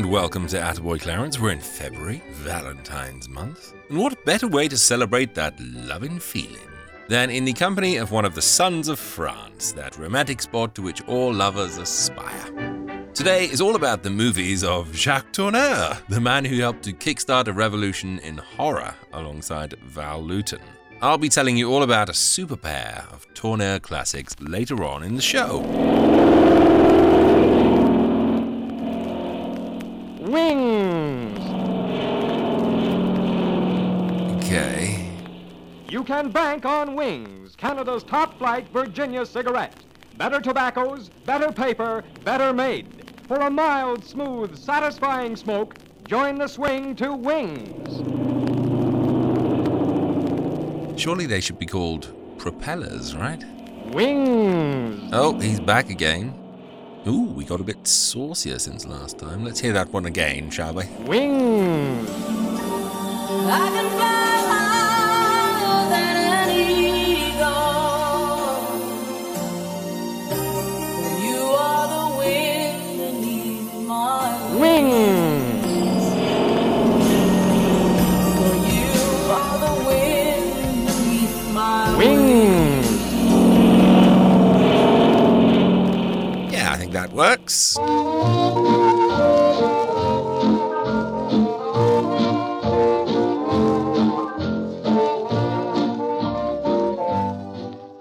And welcome to Attaboy Clarence. We're in February, Valentine's month. And what better way to celebrate that loving feeling than in the company of one of the sons of France, that romantic spot to which all lovers aspire? Today is all about the movies of Jacques Tourneur, the man who helped to kickstart a revolution in horror alongside Val Lewton. I'll be telling you all about a super pair of Tourneur classics later on in the show. Wings! Okay. You can bank on Wings, Canada's top flight Virginia cigarette. Better tobaccos, better paper, better made. For a mild, smooth, satisfying smoke, join the swing to Wings. Surely they should be called propellers, right? Wings! Oh, he's back again. Ooh, we got a bit saucier since last time. Let's hear that one again, shall we? Wings! Wings! You are the wind beneath my Wings! Yeah, I think that works.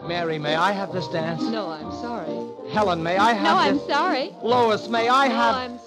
Mary, may I have this dance? No, I'm sorry. Helen, may I have this? No, I'm sorry. Lois, may I No, have? I'm sorry.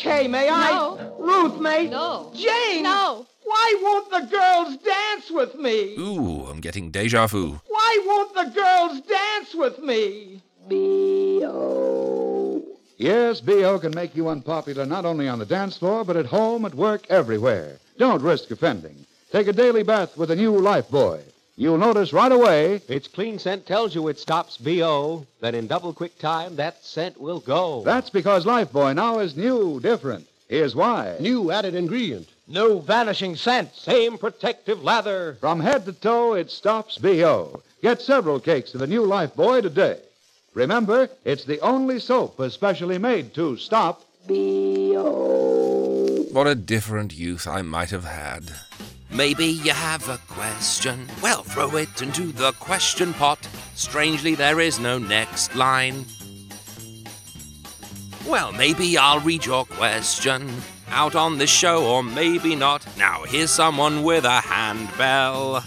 Kay, may I? No. Ruth, may? No. Jane! No. Why won't the girls dance with me? Ooh, I'm getting deja vu. Why won't the girls dance with me? B.O. Yes, B.O. can make you unpopular not only on the dance floor, but at home, at work, everywhere. Don't risk offending. Take a daily bath with a new Lifebuoy. You'll notice right away Its clean scent tells you it stops BO, that in double quick time that scent will go. that's because Lifebuoy now is new, different. Here's why. new added ingredient. No vanishing scent. Same protective lather. From head to toe, it stops B.O. Get several cakes of the new Lifebuoy today. Remember, it's the only soap especially made to stop BO. What a different youth I might have had. Maybe you have a question. Well, throw it into the question pot. Strangely, there is no next line. Well, maybe I'll read your question out on the show, or maybe not. Now, here's someone with a handbell.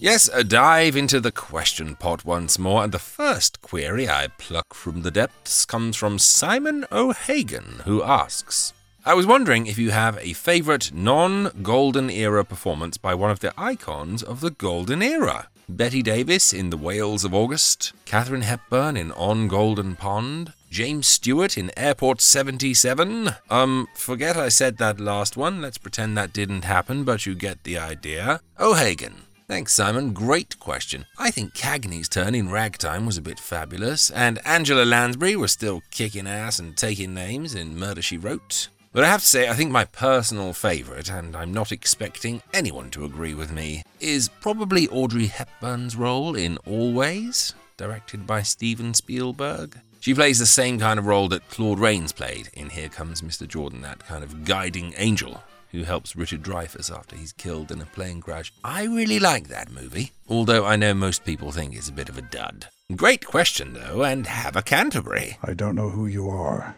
Yes, a dive into the question pot once more, and the first query I pluck from the depths comes from Simon O'Hagan, who asks I was wondering if you have a favorite non Golden Era performance by one of the icons of the Golden Era. Bette Davis in The Whales of August, Katharine Hepburn in On Golden Pond, James Stewart in Airport 77. Um, forget I said that last one. Let's pretend that didn't happen, but you get the idea. O'Hagan. Thanks, Simon. Great question. I think Cagney's turn in Ragtime was a bit fabulous, and Angela Lansbury was still kicking ass and taking names in Murder She Wrote. But I have to say, I think my personal favourite, and I'm not expecting anyone to agree with me, is probably Audrey Hepburn's role in Always, directed by Steven Spielberg. She plays the same kind of role that Claude Rains played in Here Comes Mr. Jordan, that kind of guiding angel who helps Richard Dreyfuss after he's killed in a plane crash. I really like that movie, although I know most people think it's a bit of a dud. Great question, though, and have a Canterbury. I don't know who you are.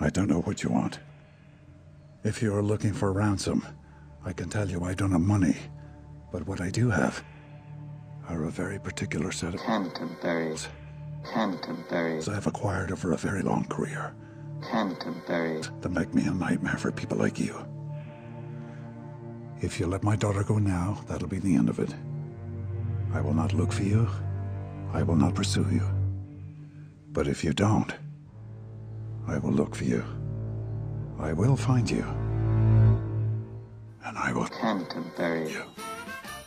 I don't know what you want. If you are looking for ransom, I can tell you I don't have money. But what I do have are a very particular set of Canterbury. Canterbury. I've acquired over a very long career. Canterbury. that make me a nightmare for people like you. If you let my daughter go now, that'll be the end of it. I will not look for you. I will not pursue you. But if you don't, I will look for you. I will find you. And I will. Canterbury. You.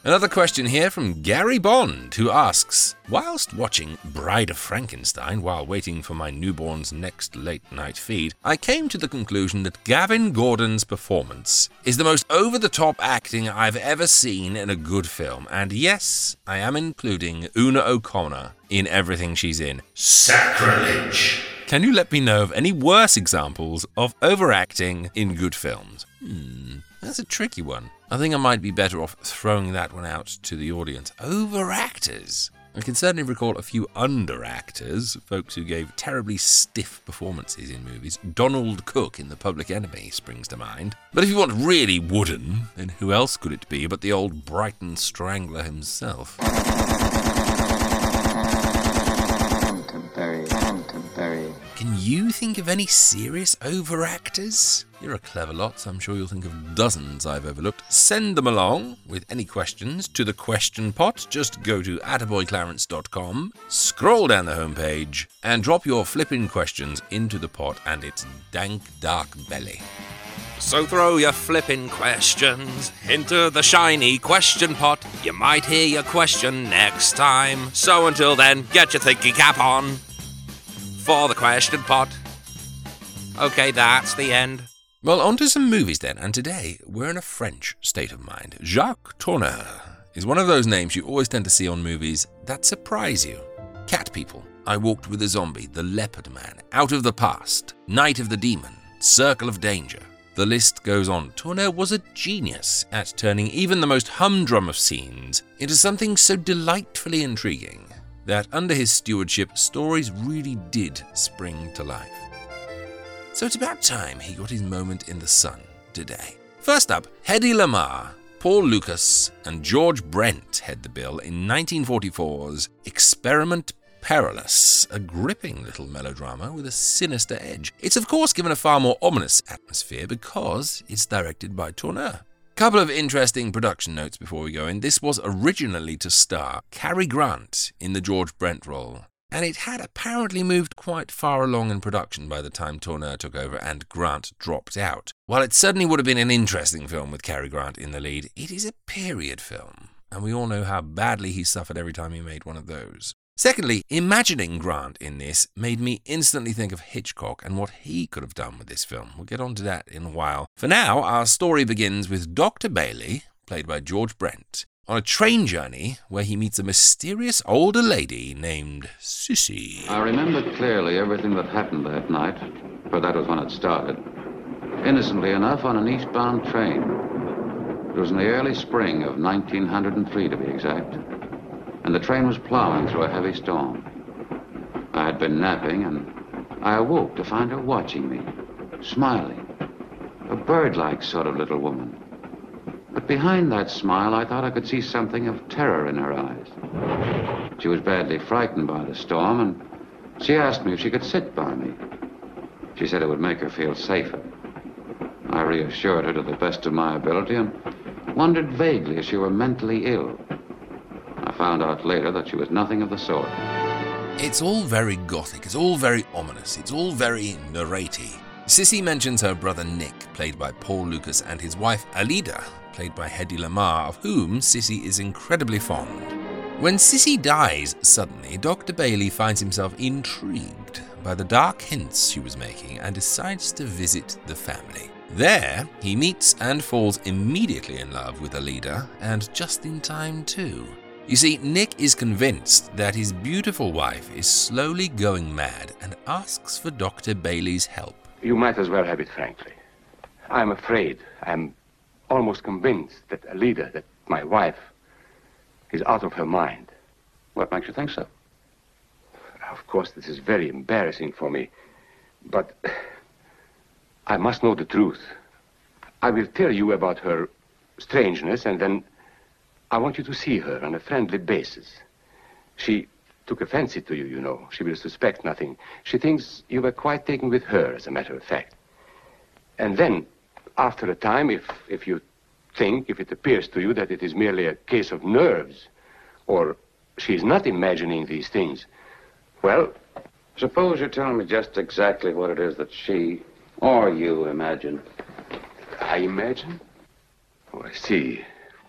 Another question here from Gary Bond, who asks Whilst watching Bride of Frankenstein while waiting for my newborn's next late night feed, I came to the conclusion that Gavin Gordon's performance is the most over the top acting I've ever seen in a good film. And yes, I am including Una O'Connor in everything she's in. Sacrilege! Can you let me know of any worse examples of overacting in good films? Hmm, that's a tricky one. I think I might be better off throwing that one out to the audience. Overactors. I can certainly recall a few underactors, folks who gave terribly stiff performances in movies. Donald Cook in The Public Enemy springs to mind. But if you want really wooden, then who else could it be but the old Brighton Strangler himself? Can you think of any serious overactors? You're a clever lot, so I'm sure you'll think of dozens I've overlooked. Send them along with any questions to the question pot. Just go to attaboyclarence.com, scroll down the homepage, and drop your flipping questions into the pot and its dank, dark belly. So throw your flipping questions into the shiny question pot. You might hear your question next time. So until then, get your thinking cap on for the question pot. Okay, that's the end. Well, on to some movies then, and today we're in a French state of mind. Jacques Tourneur is one of those names you always tend to see on movies that surprise you. Cat People, I Walked with a Zombie, The Leopard Man, Out of the Past, Night of the Demon, Circle of Danger. The list goes on. Tourneur was a genius at turning even the most humdrum of scenes into something so delightfully intriguing that under his stewardship, stories really did spring to life. So it's about time he got his moment in the sun today. First up, Hedy Lamarr, Paul Lukas, and George Brent head the bill in 1944's Experiment Perilous, a gripping little melodrama with a sinister edge. It's of course given a far more ominous atmosphere because it's directed by Tourneur. Couple of interesting production notes before we go in. This was originally to star Cary Grant in the George Brent role, and it had apparently moved quite far along in production by the time Tourneur took over and Grant dropped out. While it certainly would have been an interesting film with Cary Grant in the lead, it is a period film, and we all know how badly he suffered every time he made one of those. Secondly, imagining Grant in this made me instantly think of Hitchcock and what he could have done with this film. We'll get on to that in a while. For now, our story begins with Dr. Bailey, played by George Brent, on a train journey where he meets a mysterious older lady named Sissy. I remember clearly everything that happened that night, for that was when it started. Innocently enough, on an eastbound train. It was in the early spring of 1903, to be exact and the train was plowing through a heavy storm. I had been napping, and I awoke to find her watching me, smiling. A bird-like sort of little woman. But behind that smile, I thought I could see something of terror in her eyes. She was badly frightened by the storm, and she asked me if she could sit by me. She said it would make her feel safer. I reassured her to the best of my ability and wondered vaguely if she were mentally ill. Found out later that she was nothing of the sort. It's all very gothic, it's all very ominous, it's all very narraty. Sissy mentions her brother Nick, played by Paul Lukas, and his wife Alida, played by Hedy Lamarr, of whom Sissy is incredibly fond. When Sissy dies suddenly, Dr. Bailey finds himself intrigued by the dark hints she was making and decides to visit the family. There, he meets and falls immediately in love with Alida, and just in time too. You see, Nick is convinced that his beautiful wife is slowly going mad and asks for Dr. Bailey's help. You might as well have it frankly. I'm afraid, I'm almost convinced that Alida, that my wife, is out of her mind. What makes you think so? Of course, this is very embarrassing for me, but I must know the truth. I will tell you about her strangeness, and then I want you to see her on a friendly basis. She took a fancy to you, you know. She will suspect nothing. She thinks you were quite taken with her, as a matter of fact. And then, after a time, if, if you think, if it appears to you that it is merely a case of nerves, or she is not imagining these things, well, Suppose you tell me just exactly what it is that she or you imagine. I imagine? Oh, I see.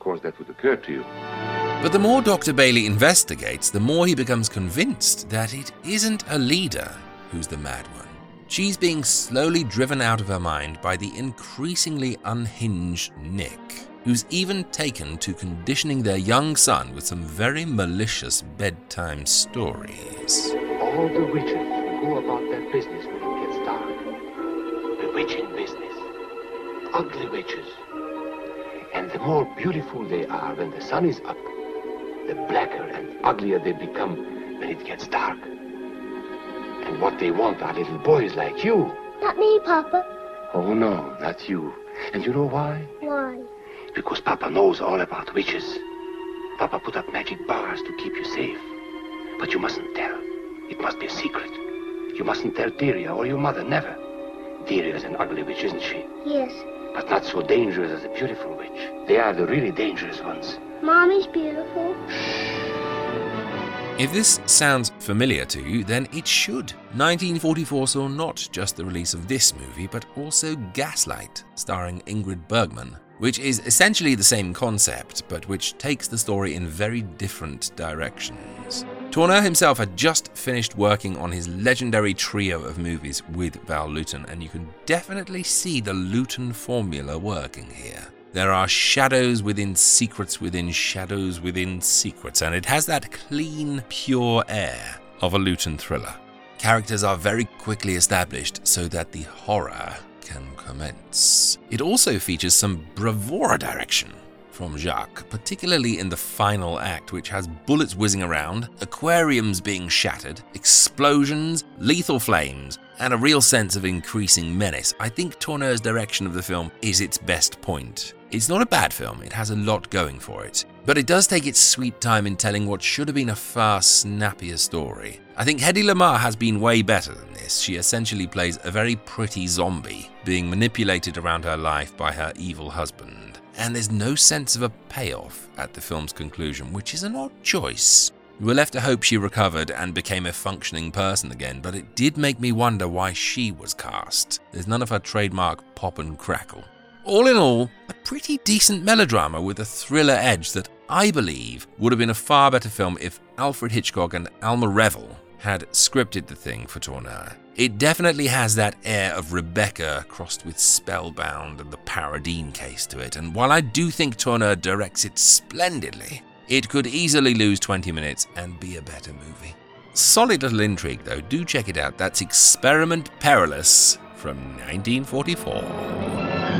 Of course, that would occur to you. But the more Dr. Bailey investigates, the more he becomes convinced that it isn't Alida who's the mad one. She's being slowly driven out of her mind by the increasingly unhinged Nick, who's even taken to conditioning their young son with some very malicious bedtime stories. All the witches go about their business when it gets dark. The witching business. Ugly witches. And the more beautiful they are when the sun is up, the blacker and uglier they become when it gets dark. And what they want are little boys like you. Not me, Papa. Oh, no, not you. And you know why? Why? Because Papa knows all about witches. Papa put up magic bars to keep you safe. But you mustn't tell. It must be a secret. You mustn't tell Deria or your mother, never. Deria's an ugly witch, isn't she? Yes. But not so dangerous as a beautiful witch. They are the really dangerous ones. Mommy's beautiful. If this sounds familiar to you, then it should. 1944 saw not just the release of this movie, but also Gaslight, starring Ingrid Bergman, which is essentially the same concept, but which takes the story in very different directions. Tourneur himself had just finished working on his legendary trio of movies with Val Lewton, and you can definitely see the Lewton formula working here. There are shadows within secrets within shadows within secrets, and it has that clean, pure air of a Lewton thriller. Characters are very quickly established so that the horror can commence. It also features some bravura direction from Jacques, particularly in the final act, which has bullets whizzing around, aquariums being shattered, explosions, lethal flames, and a real sense of increasing menace. I think Tourneur's direction of the film is its best point. It's not a bad film, it has a lot going for it, but it does take its sweet time in telling what should have been a far snappier story. I think Hedy Lamarr has been way better than this. She essentially plays a very pretty zombie, being manipulated around her life by her evil husband. And there's no sense of a payoff at the film's conclusion, which is an odd choice. We were left to hope she recovered and became a functioning person again, but it did make me wonder why she was cast. There's none of her trademark pop and crackle. All in all, a pretty decent melodrama with a thriller edge that I believe would have been a far better film if Alfred Hitchcock and Alma Reville had scripted the thing for Tourneur. It definitely has that air of Rebecca crossed with Spellbound and the Paradine case to it, and while I do think Tourneur directs it splendidly, it could easily lose 20 minutes and be a better movie. Solid little intrigue though, do check it out. That's Experiment Perilous from 1944.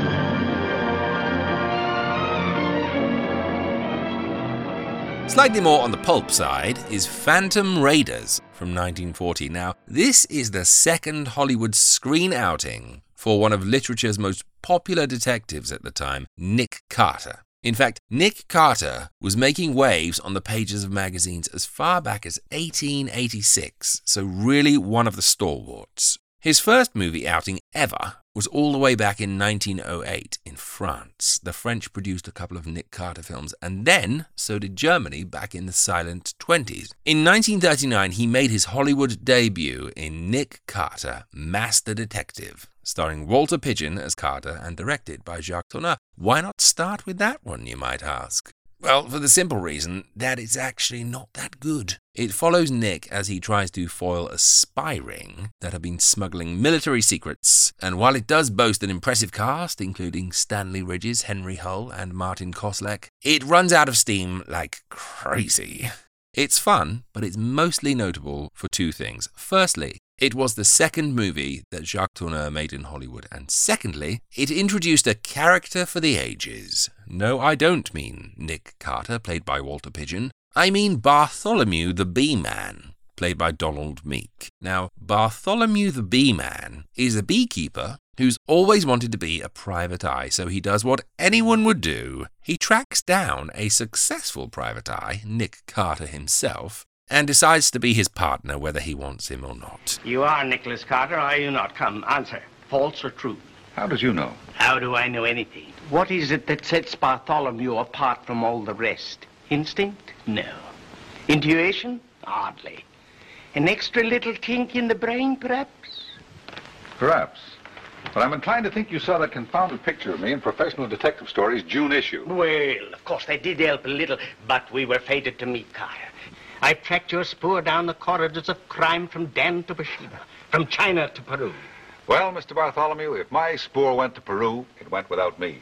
Slightly more on the pulp side is Phantom Raiders from 1940. Now, this is the second Hollywood screen outing for one of literature's most popular detectives at the time, Nick Carter. In fact, Nick Carter was making waves on the pages of magazines as far back as 1886, so really one of the stalwarts. His first movie outing ever was all the way back in 1908 in France. The French produced a couple of Nick Carter films, and then so did Germany back in the silent 20s. In 1939, he made his Hollywood debut in Nick Carter, Master Detective, starring Walter Pidgeon as Carter and directed by Jacques Tourneur. Why not start with that one, you might ask? Well, for the simple reason that it's actually not that good. It follows Nick as he tries to foil a spy ring that have been smuggling military secrets, and while it does boast an impressive cast, including Stanley Ridges, Henry Hull, and Martin Kosleck, it runs out of steam like crazy. It's fun, but it's mostly notable for two things. Firstly, it was the second movie that Jacques Tourneur made in Hollywood, and secondly, it introduced a character for the ages. No, I don't mean Nick Carter, played by Walter Pidgeon. I mean Bartholomew the Bee Man, played by Donald Meek. Now, Bartholomew the Bee Man is a beekeeper who's always wanted to be a private eye, so he does what anyone would do. He tracks down a successful private eye, Nick Carter himself, and decides to be his partner whether he wants him or not. You are Nicholas Carter, are you not? Come, answer. False or true? How does you know? How do I know anything? What is it that sets Bartholomew apart from all the rest? Instinct? No. Intuition? Hardly. An extra little kink in the brain, perhaps? Perhaps. But I'm inclined to think you saw that confounded picture of me in Professional Detective Stories' June issue. Well, of course, they did help a little, but we were fated to meet, Carter. I tracked your spoor down the corridors of crime from Dan to Bathsheba, from China to Peru. Well, Mr. Bartholomew, if my spoor went to Peru, it went without me.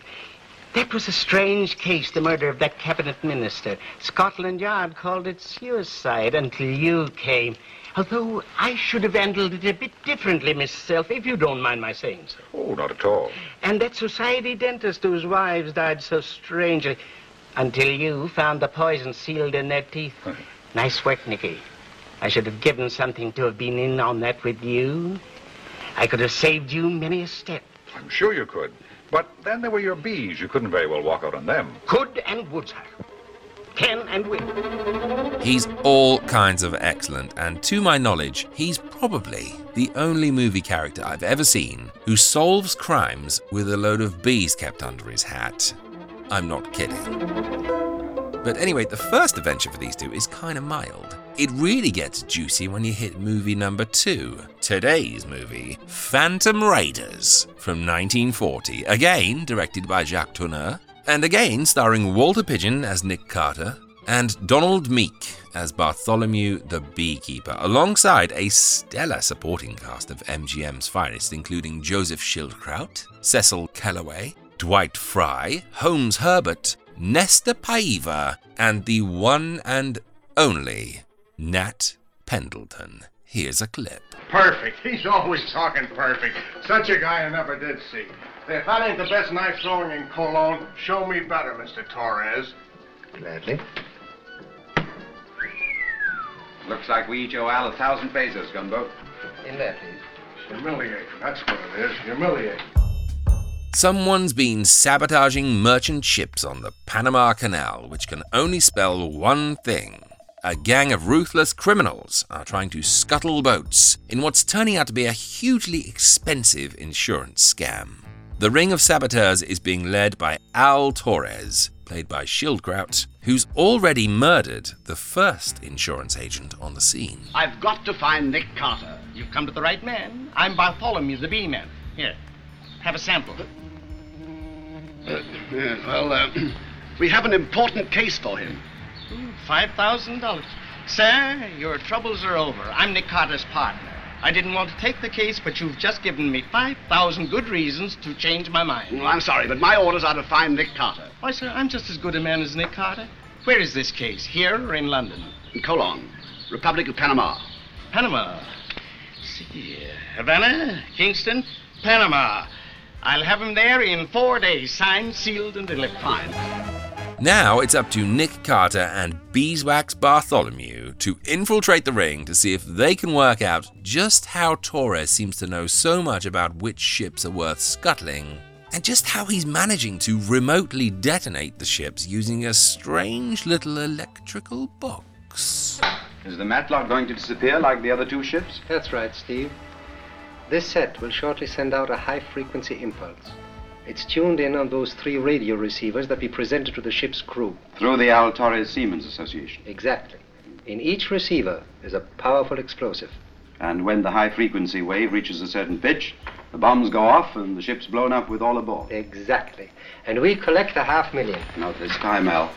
That was a strange case, the murder of that cabinet minister. Scotland Yard called it suicide until you came. Although I should have handled it a bit differently myself, if you don't mind my saying so. Oh, not at all. And that society dentist whose wives died so strangely until you found the poison sealed in their teeth. nice work, Nicky. I should have given something to have been in on that with you. I could have saved you many a step. I'm sure you could. But then there were your bees. You couldn't very well walk out on them. Could and would, sir. Can and will. He's all kinds of excellent, and to my knowledge, he's probably the only movie character I've ever seen who solves crimes with a load of bees kept under his hat. I'm not kidding. But anyway, the first adventure for these two is kind of mild. It really gets juicy when you hit movie number two. Today's movie, Phantom Raiders, from 1940. Again, directed by Jacques Tourneur. And again, starring Walter Pidgeon as Nick Carter and Donald Meek as Bartholomew the Beekeeper, alongside a stellar supporting cast of MGM's finest, including Joseph Schildkraut, Cecil Kellaway, Dwight Frye, Holmes Herbert, Nestor Paiva, and the one and only Nat Pendleton. Here's a clip. Perfect. He's always talking perfect. Such a guy I never did see. If that ain't the best knife throwing in Colon, show me better, Mr. Torres. Gladly. Looks like we each owe Al a thousand pesos, gunboat. In there, please. Humiliating. That's what it is. Humiliating. Someone's been sabotaging merchant ships on the Panama Canal, which can only spell one thing. A gang of ruthless criminals are trying to scuttle boats in what's turning out to be a hugely expensive insurance scam. The ring of saboteurs is being led by Al Torres, played by Schildkraut, who's already murdered the first insurance agent on the scene. I've got to find Nick Carter. You've come to the right man. I'm Bartholomew, the bee man. Here, have a sample. Uh, yeah, well, uh, we have an important case for him. Five thousand dollars. Sir, your troubles are over. I'm Nick Carter's partner. I didn't want to take the case, but you've just given me five thousand good reasons to change my mind. Well, I'm sorry, but my orders are to find Nick Carter. Why, sir, I'm just as good a man as Nick Carter. Where is this case? Here or in London? In Colon, Republic of Panama. Panama. See, Havana, Kingston, Panama. I'll have him there in four days, signed, sealed, and delivered. Fine. Now it's up to Nick Carter and Beeswax Bartholomew to infiltrate the ring to see if they can work out just how Torres seems to know so much about which ships are worth scuttling, and just how he's managing to remotely detonate the ships using a strange little electrical box. Is the matlock going to disappear like the other two ships? That's right, Steve. This set will shortly send out a high frequency impulse. It's tuned in on those three radio receivers that we presented to the ship's crew. Through the Al Torres Seamen's Association. Exactly. In each receiver is a powerful explosive. And when the high frequency wave reaches a certain pitch, the bombs go off and the ship's blown up with all aboard. Exactly. And we collect a half million. Not this time, Al.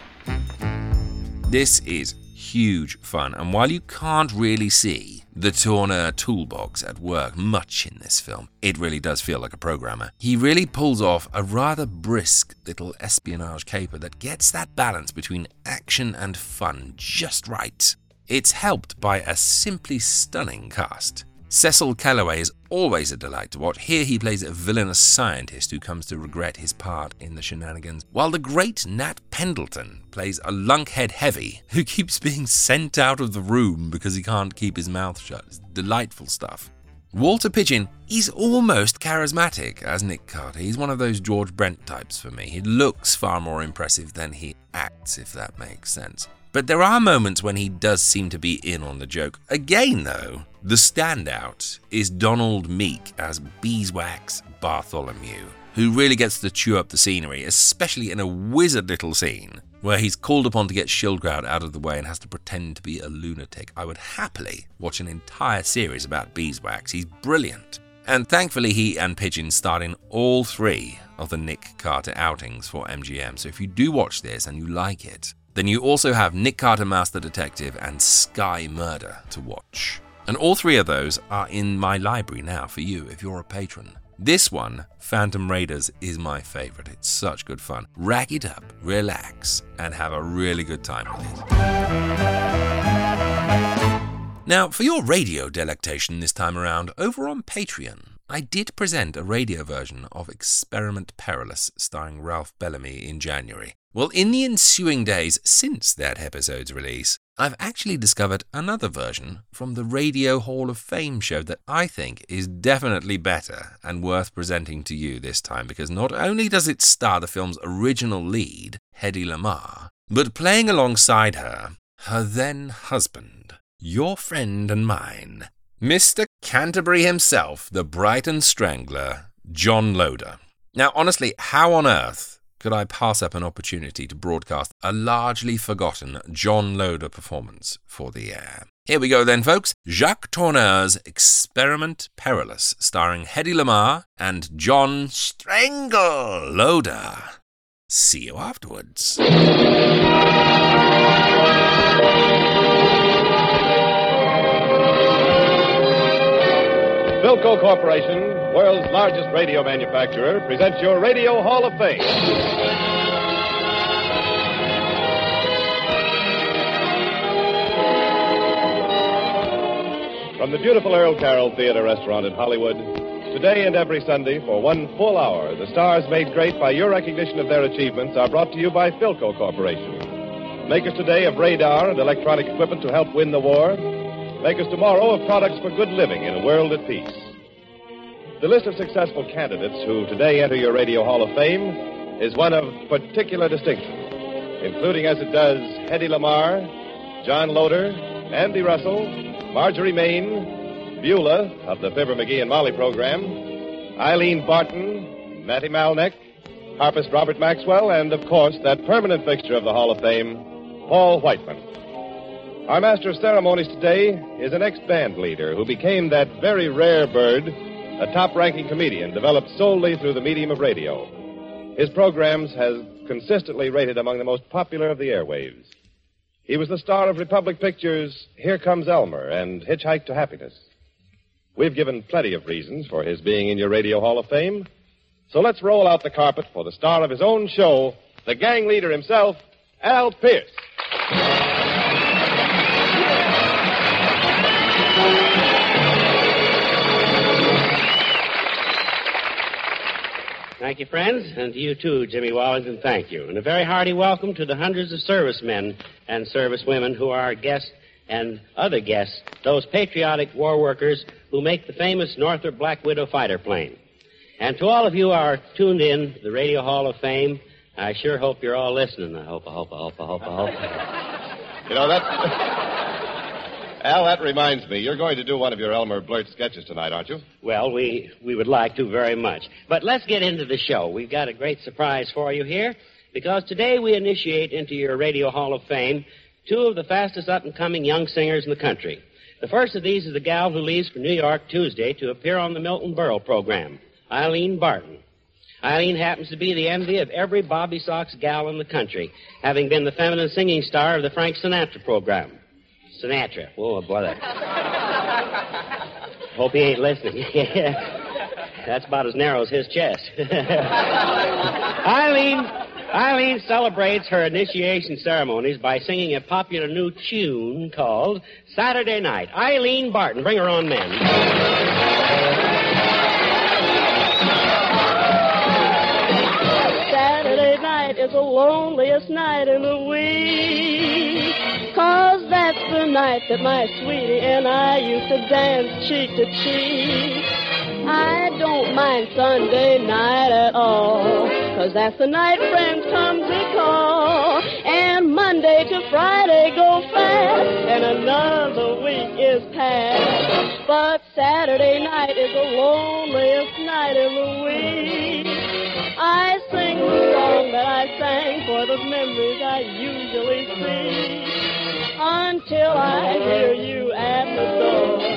This is huge fun, and while you can't really see the Tourneur toolbox at work much in this film, it really does feel like a programmer. He really pulls off a rather brisk little espionage caper that gets that balance between action and fun just right. It's helped by a simply stunning cast. Cecil Kellaway is always a delight to watch. Here he plays a villainous scientist who comes to regret his part in the shenanigans, while the great Nat Pendleton plays a lunkhead heavy who keeps being sent out of the room because he can't keep his mouth shut. It's delightful stuff. Walter Pidgeon, he's almost charismatic as Nick Carter. He's one of those George Brent types for me. He looks far more impressive than he acts, if that makes sense. But there are moments when he does seem to be in on the joke. Again, though, the standout is Donald Meek as Beeswax Bartholomew, who really gets to chew up the scenery, especially in a wizard little scene where he's called upon to get Schildkraut out of the way and has to pretend to be a lunatic. I would happily watch an entire series about beeswax. He's brilliant. And thankfully, he and Pidgeon starred in all three of the Nick Carter outings for MGM. So if you do watch this and you like it, then you also have Nick Carter Master Detective and Sky Murder to watch. And all three of those are in my library now for you if you're a patron. This one, Phantom Raiders, is my favorite. It's such good fun. Rack it up, relax, and have a really good time with it. Now, for your radio delectation this time around, over on Patreon, I did present a radio version of Experiment Perilous starring Ralph Bellamy in January. Well, in the ensuing days since that episode's release, I've actually discovered another version from the Radio Hall of Fame show that I think is definitely better and worth presenting to you this time because not only does it star the film's original lead, Hedy Lamarr, but playing alongside her, her then husband, your friend and mine, Mr. Canterbury himself, the Brighton Strangler, John Loder. Now, honestly, how on earth could I pass up an opportunity to broadcast a largely forgotten John Loder performance for the air? Here we go then, folks. Jacques Tourneur's Experiment Perilous, starring Hedy Lamarr and John Strangle Loder. See you afterwards. Philco Corporation, world's largest radio manufacturer, presents your Radio Hall of Fame. From the beautiful Earl Carroll Theater Restaurant in Hollywood, today and every Sunday for one full hour, the stars made great by your recognition of their achievements are brought to you by Philco Corporation. Makers today of radar and electronic equipment to help win the war, makers tomorrow of products for good living in a world at peace. The list of successful candidates who today enter your Radio Hall of Fame is one of particular distinction, including as it does Hedy Lamarr, John Loder, Andy Russell, Marjorie Main, Beulah of the Fibber McGee and Molly program, Eileen Barton, Matty Malneck, harpist Robert Maxwell, and of course that permanent fixture of the Hall of Fame, Paul Whiteman. Our master of ceremonies today is an ex-band leader who became that very rare bird, a top-ranking comedian developed solely through the medium of radio. His programs has consistently rated among the most popular of the airwaves. He was the star of Republic Pictures' Here Comes Elmer and Hitchhike to Happiness. We've given plenty of reasons for his being in your Radio Hall of Fame. So let's roll out the carpet for the star of his own show, the gang leader himself, Al Pearce. Thank you, friends, and to you too, Jimmy Wallington, thank you. And a very hearty welcome to the hundreds of servicemen and servicewomen who are our guests and other guests, those patriotic war workers who make the famous Northrop Black Widow fighter plane. And to all of you who are tuned in to the Radio Hall of Fame, I sure hope you're all listening. I hope, I hope, I hope, I hope, I hope. You know, that. Al, that reminds me. You're going to do one of your Elmer Blurt sketches tonight, aren't you? Well, we, we would like to very much. But let's get into the show. We've got a great surprise for you here because today we initiate into your Radio Hall of Fame two of the fastest up and coming young singers in the country. The first of these is the gal who leaves for New York Tuesday to appear on the Milton Berle program, Eileen Barton. Eileen happens to be the envy of every Bobby Sox gal in the country, having been the feminine singing star of the Frank Sinatra program. Sinatra. Oh, boy, that. Hope he ain't listening. That's about as narrow as his chest. Eileen, Eileen celebrates her initiation ceremonies by singing a popular new tune called Saturday Night. Eileen Barton, bring her on, men. Saturday night is the loneliest night in the week. Cause that's the night that my sweetie and I used to dance cheek to cheek. I don't mind Sunday night at all. Cause that's the night friends come to call. And Monday to Friday go fast, and another week is past. But Saturday night is the loneliest night in the week. I sing the song that I sang for the memories I usually see. Until I hear you at the door,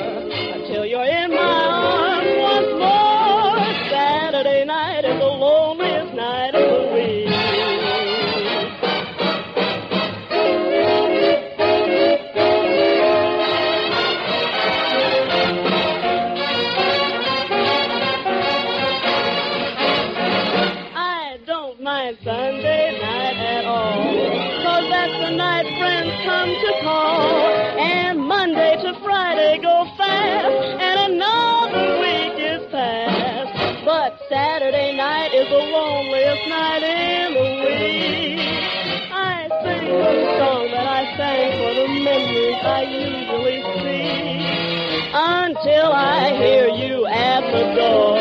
I usually see. Until I hear you at the door.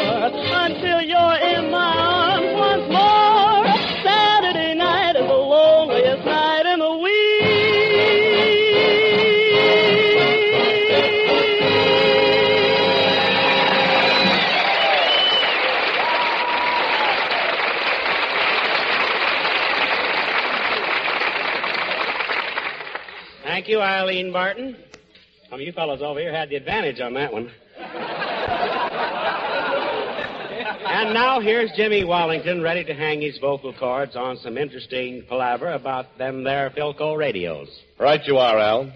Thank you, Eileen Barton. Some of you fellows over here had the advantage on that one. and now here's Jimmy Wallington ready to hang his vocal cords on some interesting palaver about them there Philco radios. Right you are, Al.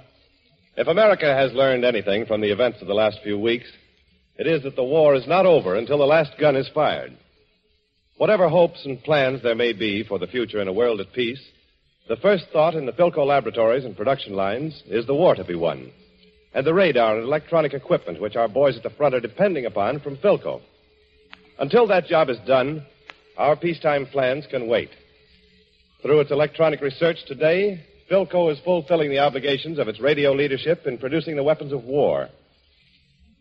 If America has learned anything from the events of the last few weeks, it is that the war is not over until the last gun is fired. Whatever hopes and plans there may be for the future in a world at peace, the first thought in the Philco laboratories and production lines is the war to be won, and the radar and electronic equipment which our boys at the front are depending upon from Philco. Until that job is done, our peacetime plans can wait. Through its electronic research today, Philco is fulfilling the obligations of its radio leadership in producing the weapons of war.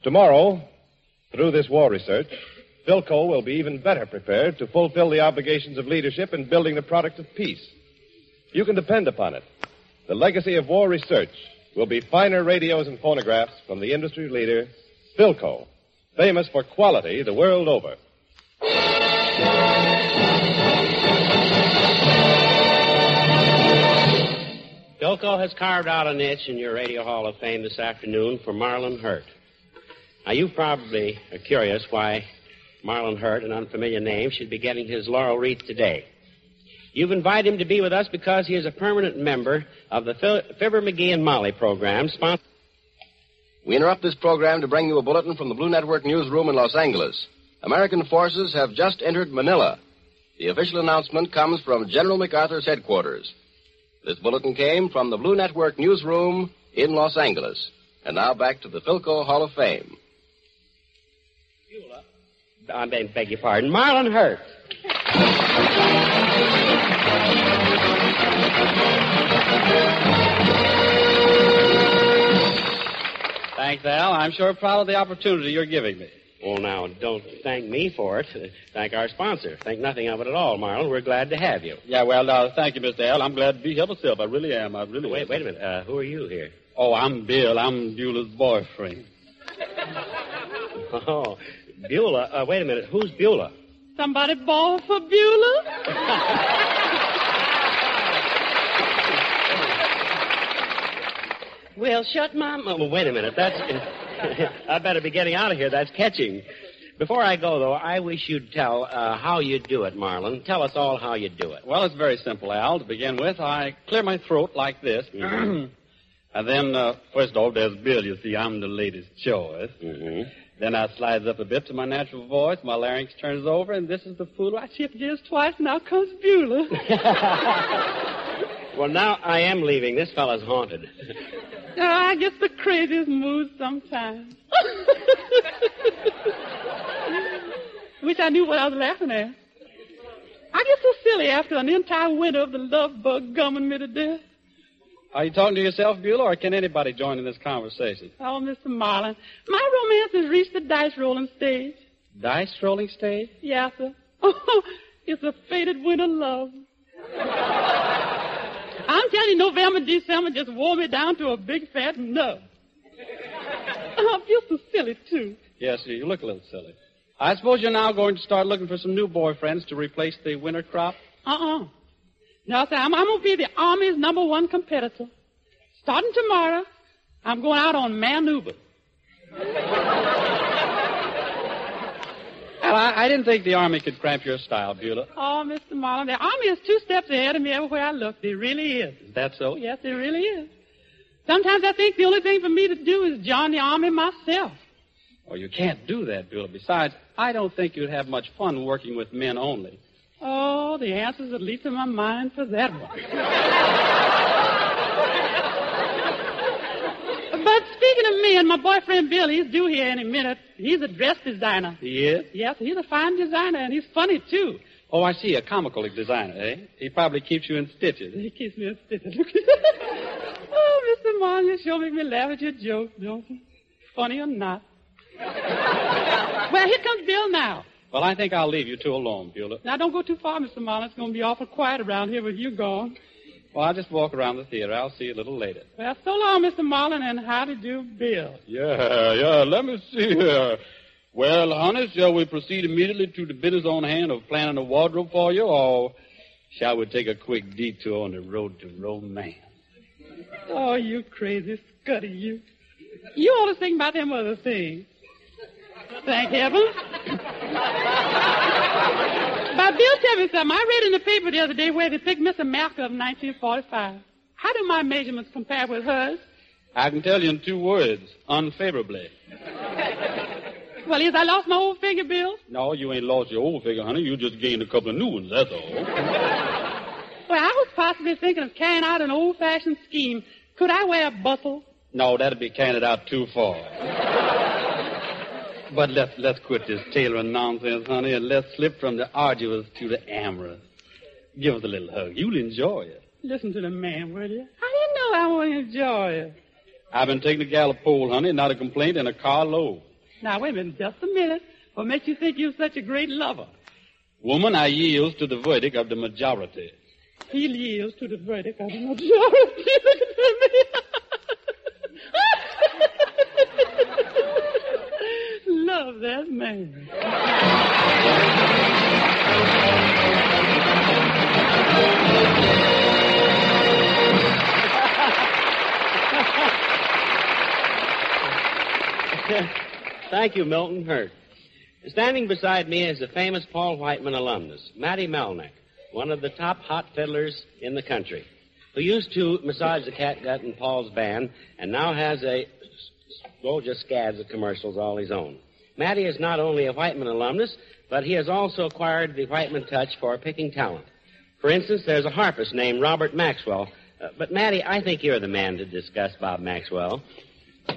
Tomorrow, through this war research, Philco will be even better prepared to fulfill the obligations of leadership in building the product of peace. You can depend upon it. The legacy of war research will be finer radios and phonographs from the industry leader, Philco, famous for quality the world over. Philco has carved out a niche in your Radio Hall of Fame this afternoon for Marlin Hurt. Now, you probably are curious why Marlin Hurt, an unfamiliar name, should be getting his laurel wreath today. You've invited him to be with us because he is a permanent member of the Phil- Fibber McGee and Molly program, sponsored. We interrupt this program to bring you a bulletin from the Blue Network newsroom in Los Angeles. American forces have just entered Manila. The official announcement comes from General MacArthur's headquarters. This bulletin came from the Blue Network newsroom in Los Angeles. And now back to the Philco Hall of Fame. I beg beg your pardon. Marlin Hurt. Thanks, Al. I'm sure proud of the opportunity you're giving me. Well, now, don't thank me for it. Thank our sponsor. Think nothing of it at all, Marlin. We're glad to have you. Yeah, well, uh, thank you, Mr. Al. I'm glad to be here myself. I really am. I really Wait, am. wait a minute. Uh, who are you here? Oh, I'm Bill. I'm Beulah's boyfriend. Oh, Beulah. Uh, wait a minute. Who's Beulah? Somebody ball for Beulah? Well, shut my mouth. Well, wait a minute. That's. I better be getting out of here. That's catching. Before I go, though, I wish you'd tell uh, how you do it, Marlin. Tell us all how you do it. Well, it's very simple, Al. To begin with, I clear my throat like this. Mhm. and then, uh, first off, there's Bill. You see, I'm the lady's choice. Mm-hmm. Then I slides up a bit to my natural voice. My larynx turns over, and this is the fool I shipped just twice. And now comes Beulah. Well, now I am leaving. This fella's haunted. Oh, I get the craziest moods sometimes. Wish I knew what I was laughing at. I get so silly after an entire winter of the love bug gumming me to death. Are you talking to yourself, Beulah, or can anybody join in this conversation? Oh, Mr. Marlin, my romance has reached the dice rolling stage. Dice rolling stage? Yes, sir. Oh, it's a faded winter love. I'm telling you, November, December just wore me down to a big fat nub. I feel so silly, too. Yes, you look a little silly. I suppose you're now going to start looking for some new boyfriends to replace the winter crop? Uh-uh. No, sir, I'm, I'm going to be the Army's number one competitor. Starting tomorrow, I'm going out on Manuba. Well, I, I didn't think the Army could cramp your style, Beulah. Oh, Mr. Marlin, the Army is two steps ahead of me everywhere I look. It really is. Is that so? Yes, it really is. Sometimes I think the only thing for me to do is join the Army myself. Oh, you can't do that, Beulah. Besides, I don't think you'd have much fun working with men only. Oh, the answers that leap to my mind for that one. but speaking of me and my boyfriend Bill, he's due here any minute. He's a dress designer. He is? Yes, he's a fine designer, and he's funny, too. Oh, I see. A comical designer, eh? He probably keeps you in stitches. He keeps me in stitches. oh, Mr. Marlin, you sure make me laugh at your jokes, don't you? Funny or not. well, here comes Bill now. Well, I think I'll leave you two alone, Beulah. Now, don't go too far, Mr. Marlin. It's going to be awful quiet around here with you gone. Well, I'll just walk around the theater. I'll see you a little later. Well, so long, Mr. Marlin, and how do do, Bill? Yeah, yeah. Let me see here. Well, honey, shall we proceed immediately to the business on hand of planning a wardrobe for you, or shall we take a quick detour on the road to romance? Oh, you crazy scuddy, you. You ought to think about them other things. Thank heaven. but Bill, tell me something. I read in the paper the other day where they picked Miss America of 1945. How do my measurements compare with hers? I can tell you in two words, unfavorably. Well, is I lost my old figure, Bill? No, you ain't lost your old figure, honey. You just gained a couple of new ones, that's all. Well, I was possibly thinking of carrying out an old-fashioned scheme. Could I wear a bustle? No, that'd be carrying it out too far. But let's let's quit this tailoring nonsense, honey, and let's slip from the arduous to the amorous. Give us a little hug. You'll enjoy it. Listen to the man, will you? How do you know I want to enjoy it? I've been taking the Gallup poll, honey, not a complaint, and a car load. Now, wait a minute, just a minute. What makes you think you're such a great lover? Woman, I yield to the verdict of the majority. He yields to the verdict of the majority. Look at me. that man. Thank you, Marlin Hurt. Standing beside me is the famous Paul Whiteman alumnus, Matty Malneck, one of the top hot fiddlers in the country, who used to massage the catgut in Paul's band and now has a, just scads of commercials all his own. Matty is not only a Whiteman alumnus, but he has also acquired the Whiteman touch for picking talent. For instance, there's a harpist named Robert Maxwell. Uh, but, Matty, I think you're the man to discuss Bob Maxwell.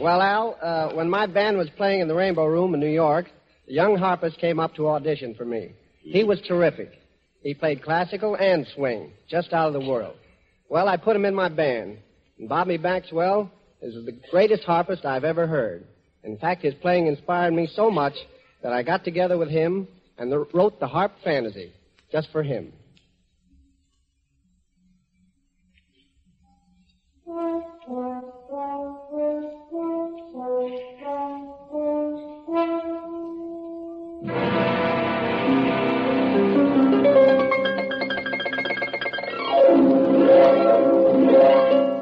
Well, Al, uh, when my band was playing in the Rainbow Room in New York, the young harpist came up to audition for me. He was terrific. He played classical and swing, just out of the world. Well, I put him in my band. And Bobby Maxwell is the greatest harpist I've ever heard. In fact, his playing inspired me so much that I got together with him and the, wrote the harp fantasy just for him.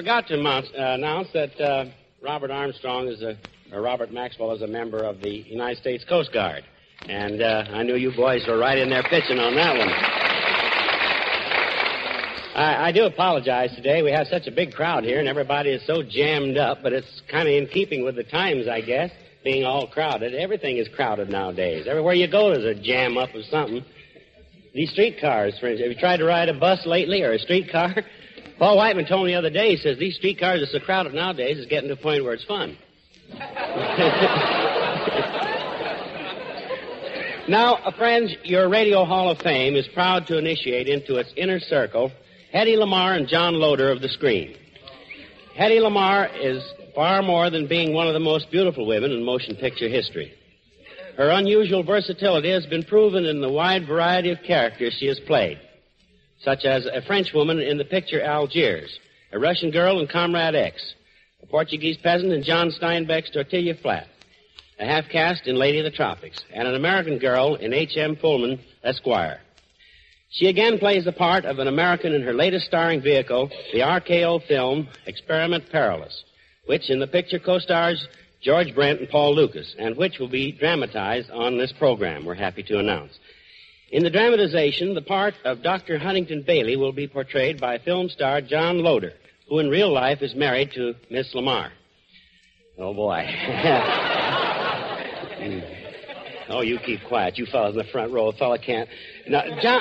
forgot to announce, uh, announce that uh, Robert Armstrong is a, or Robert Maxwell is a member of the United States Coast Guard. And uh, I knew you boys were right in there pitching on that one. I, I do apologize today. We have such a big crowd here, and everybody is so jammed up, but it's kind of in keeping with the times, I guess, being all crowded. Everything is crowded nowadays. Everywhere you go, there's a jam up of something. These streetcars, for instance, have you tried to ride a bus lately or a streetcar? Paul Whiteman told me the other day, he says, these streetcars are so crowded nowadays, it's getting to a point where it's fun. now, uh, friends, your Radio Hall of Fame is proud to initiate into its inner circle Hedy Lamarr and John Loder of the screen. Hedy Lamarr is far more than being one of the most beautiful women in motion picture history. Her unusual versatility has been proven in the wide variety of characters she has played, such as a French woman in the picture Algiers, a Russian girl in Comrade X, a Portuguese peasant in John Steinbeck's Tortilla Flat, a half-caste in Lady of the Tropics, and an American girl in H.M. Pulham, Esquire. She again plays the part of an American in her latest starring vehicle, the RKO film Experiment Perilous, which in the picture co-stars George Brent and Paul Lukas, and which will be dramatized on this program, we're happy to announce. In the dramatization, the part of Dr. Huntington Bailey will be portrayed by film star John Loder, who in real life is married to Miss Lamarr. Oh, boy. Oh, you keep quiet. You fellas in the front row. A fella can't. Now, John.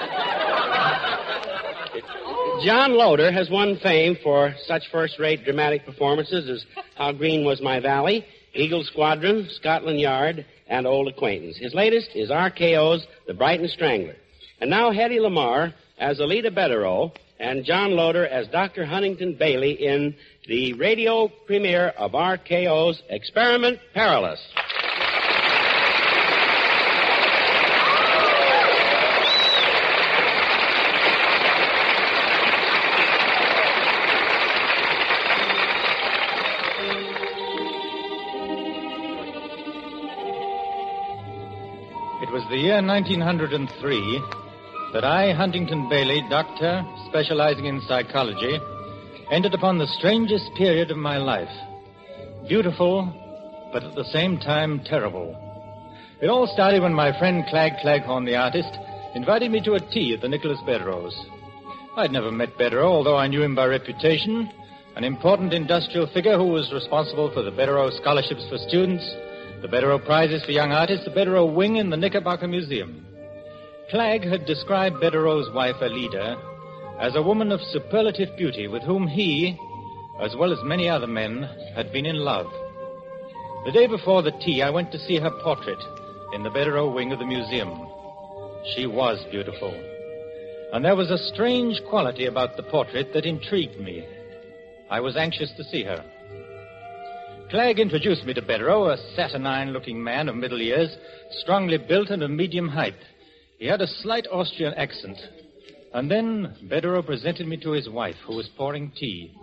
John Loder has won fame for such first-rate dramatic performances as How Green Was My Valley, Eagle Squadron, Scotland Yard, and Old Acquaintance. His latest is RKO's The Brighton Strangler. And now Hedy Lamarr as Alida Bederaux and John Loder as Dr. Huntington Bailey in the radio premiere of RKO's Experiment Perilous. The year 1903 that I, Huntington Bailey, doctor, specializing in psychology, entered upon the strangest period of my life. Beautiful, but at the same time terrible. It all started when my friend Clag Claghorn, the artist, invited me to a tea at the Nicholas Bedrose. I'd never met Bederaux, although I knew him by reputation, an important industrial figure who was responsible for the Bederaux scholarships for students, the Bederaux prizes for young artists, the Bederaux wing in the Knickerbocker Museum. Clegg had described Bederaux's wife, Alida, as a woman of superlative beauty with whom he, as well as many other men, had been in love. The day before the tea, I went to see her portrait in the Bederaux wing of the museum. She was beautiful. And there was a strange quality about the portrait that intrigued me. I was anxious to see her. Clegg introduced me to Beddoe, a saturnine looking man of middle years, strongly built and of medium height. He had a slight Austrian accent. And then Beddoe presented me to his wife, who was pouring tea.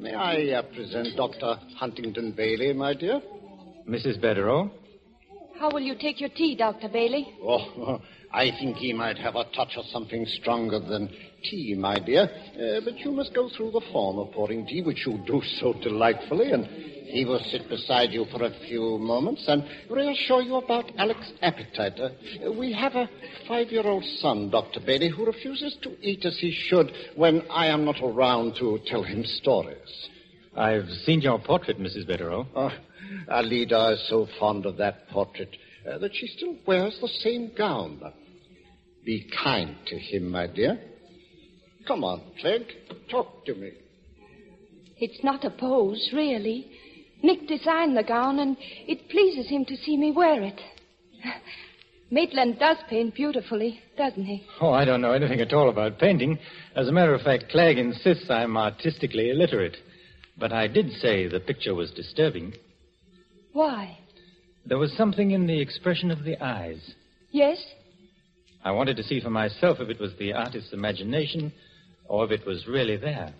May I uh, present Dr. Huntington Bailey, my dear? Mrs. Beddoe? How will you take your tea, Dr. Bailey? Oh, I think he might have a touch of something stronger than tea, my dear. Uh, but you must go through the form of pouring tea, which you do so delightfully, and he will sit beside you for a few moments and reassure you about Alec's appetite. Uh, we have a five-year-old son, Dr. Bailey, who refuses to eat as he should when I am not around to tell him stories. I've seen your portrait, Mrs. Beddoe. Oh, Alida is so fond of that portrait uh, that she still wears the same gown. Be kind to him, my dear. Come on, Clegg. Talk to me. It's not a pose, really. Nick designed the gown, and it pleases him to see me wear it. Maitland does paint beautifully, doesn't he? Oh, I don't know anything at all about painting. As a matter of fact, Clegg insists I'm artistically illiterate. But I did say the picture was disturbing. Why? There was something in the expression of the eyes. Yes? I wanted to see for myself if it was the artist's imagination or if it was really there.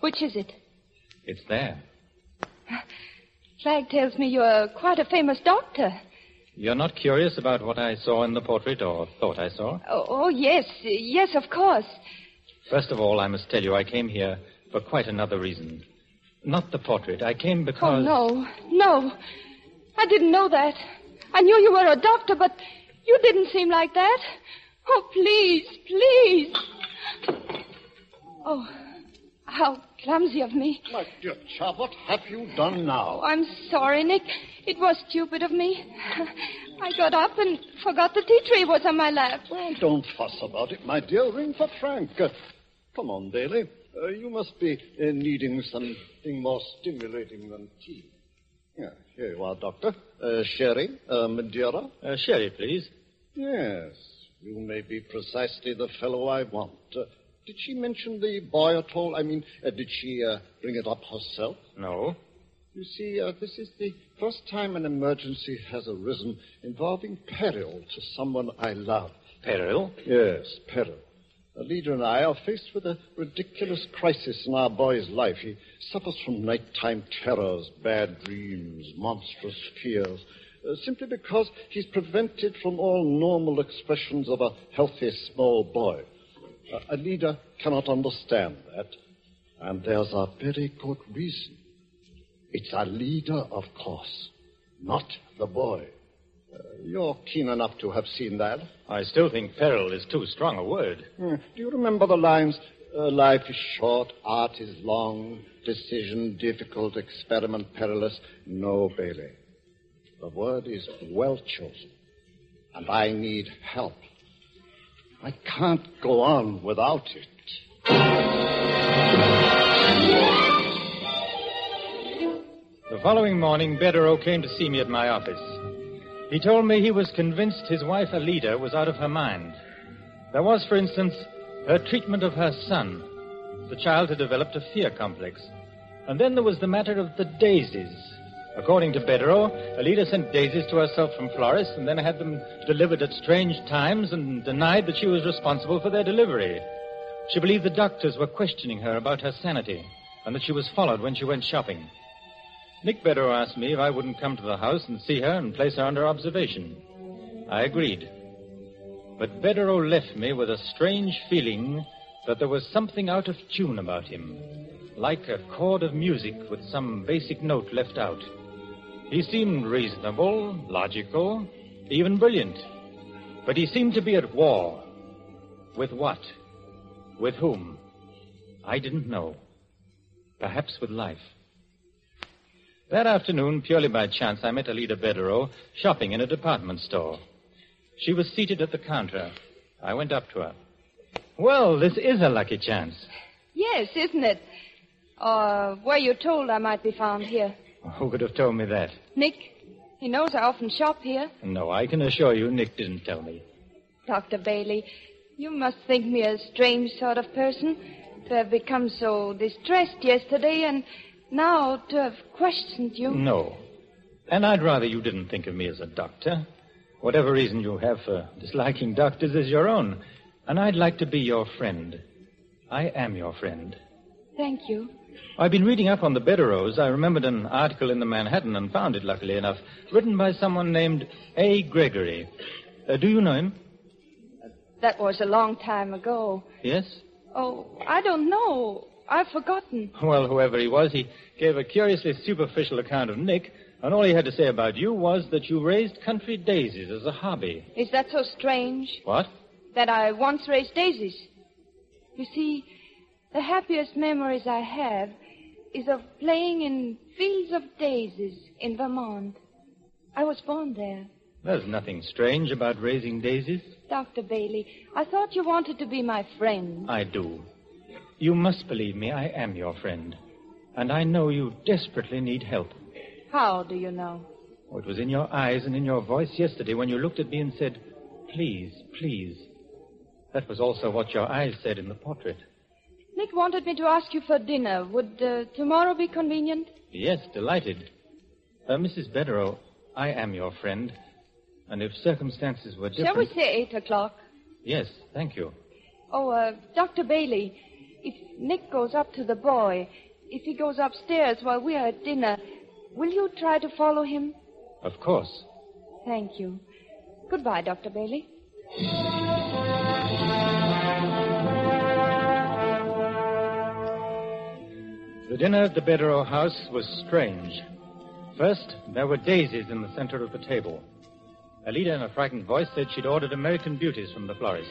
Which is it? It's there. Clegg tells me you're quite a famous doctor. You're not curious about what I saw in the portrait or thought I saw? Oh, oh yes, yes, of course. First of all, I must tell you I came here for quite another reason. Not the portrait. I came oh, because. Oh, no, no. I didn't know that. I knew you were a doctor, but you didn't seem like that. Oh, please, please. Oh, how clumsy of me. My dear child, what have you done now? Oh, I'm sorry, Nick. It was stupid of me. I got up and forgot the tea tray was on my lap. Well, don't fuss about it, my dear. Ring for Frank. Uh, come on, Bailey. Uh, you must be uh, needing something more stimulating than tea. Yeah, here you are, Doctor. Uh, sherry, uh, Madeira. Uh, sherry, please. Yes, you may be precisely the fellow I want. Uh, did she mention the boy at all? I mean, uh, did she uh, bring it up herself? No. You see, uh, this is the first time an emergency has arisen involving peril to someone I love. Peril? Yes, peril. Alida and I are faced with a ridiculous crisis in our boy's life. He suffers from nighttime terrors, bad dreams, monstrous fears, uh, simply because he's prevented from all normal expressions of a healthy small boy. Uh, Alida cannot understand that, and there's a very good reason. It's Alida, of course, not the boy. You're keen enough to have seen that. I still think peril is too strong a word. Hmm. Do you remember the lines? Uh, life is short, art is long, decision difficult, experiment perilous. No, Bailey. The word is well chosen, and I need help. I can't go on without it. The following morning, Bederaux came to see me at my office. He told me he was convinced his wife Alida was out of her mind. There was, for instance, her treatment of her son. The child had developed a fear complex. And then there was the matter of the daisies. According to Beddoe, Alida sent daisies to herself from florists and then had them delivered at strange times and denied that she was responsible for their delivery. She believed the doctors were questioning her about her sanity and that she was followed when she went shopping. Nick Beddoe asked me if I wouldn't come to the house and see her and place her under observation. I agreed. But Beddoe left me with a strange feeling that there was something out of tune about him, like a chord of music with some basic note left out. He seemed reasonable, logical, even brilliant. But he seemed to be at war. With what? With whom? I didn't know. Perhaps with life. That afternoon, purely by chance, I met Alida Beddoe shopping in a department store. She was seated at the counter. I went up to her. Well, this is a lucky chance. Yes, isn't it? Uh, or were you told I might be found here? Who could have told me that? Nick. He knows I often shop here. No, I can assure you Nick didn't tell me. Dr. Bailey, you must think me a strange sort of person to have become so distressed yesterday and now to have questioned you. No. And I'd rather you didn't think of me as a doctor. Whatever reason you have for disliking doctors is your own. And I'd like to be your friend. I am your friend. Thank you. I've been reading up on the Bederauxs. I remembered an article in the Manhattan and found it, luckily enough, written by someone named A. Gregory. Uh, do you know him? That was a long time ago. Yes? Oh, I don't know. I've forgotten. Well, whoever he was, he gave a curiously superficial account of Nick, and all he had to say about you was that you raised country daisies as a hobby. Is that so strange? What? That I once raised daisies. You see, the happiest memories I have is of playing in fields of daisies in Vermont. I was born there. There's nothing strange about raising daisies. Dr. Bailey, I thought you wanted to be my friend. I do. You must believe me, I am your friend. And I know you desperately need help. How do you know? Oh, it was in your eyes and in your voice yesterday when you looked at me and said, Please, please. That was also what your eyes said in the portrait. Nick wanted me to ask you for dinner. Would uh, tomorrow be convenient? Yes, delighted. Uh, Mrs. Bederaux, I am your friend. And if circumstances were different. Shall we say eight o'clock? Yes, thank you. Oh, uh, Dr. Bailey, if Nick goes up to the boy, if he goes upstairs while we are at dinner, will you try to follow him? Of course. Thank you. Goodbye, Dr. Bailey. The dinner at the Bederaux house was strange. First, there were daisies in the center of the table. Alida, in a frightened voice, said she'd ordered American beauties from the florist.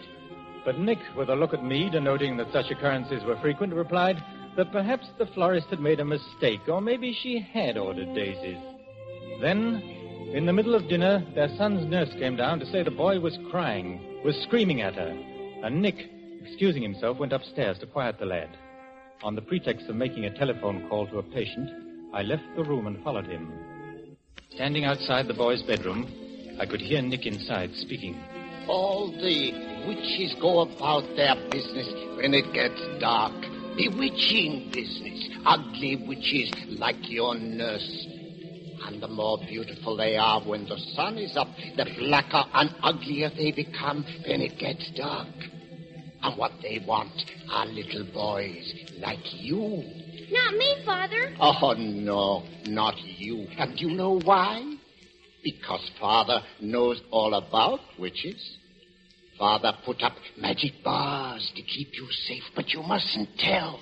But Nick, with a look at me, denoting that such occurrences were frequent, replied that perhaps the florist had made a mistake, or maybe she had ordered daisies. Then, in the middle of dinner, their son's nurse came down to say the boy was crying, was screaming at her, and Nick, excusing himself, went upstairs to quiet the lad. On the pretext of making a telephone call to a patient, I left the room and followed him. Standing outside the boy's bedroom, I could hear Nick inside speaking. All the witches go about their business when it gets dark. Bewitching business. Ugly witches like your nurse. And the more beautiful they are when the sun is up, the blacker and uglier they become when it gets dark. And what they want are little boys like you. Not me, Father. Oh, no, not you. And you know why? Because Father knows all about witches. Father put up magic bars to keep you safe, but you mustn't tell.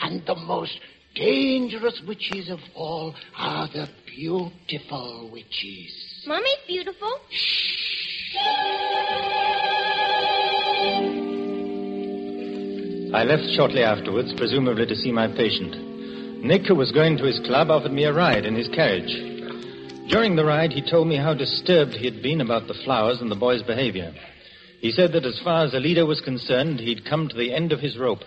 And the most dangerous witches of all are the beautiful witches. Mommy's beautiful. I left shortly afterwards, presumably to see my patient. Nick, who was going to his club, offered me a ride in his carriage. During the ride, he told me how disturbed he had been about the flowers and the boy's behavior. He said that as far as Alida was concerned, he'd come to the end of his rope.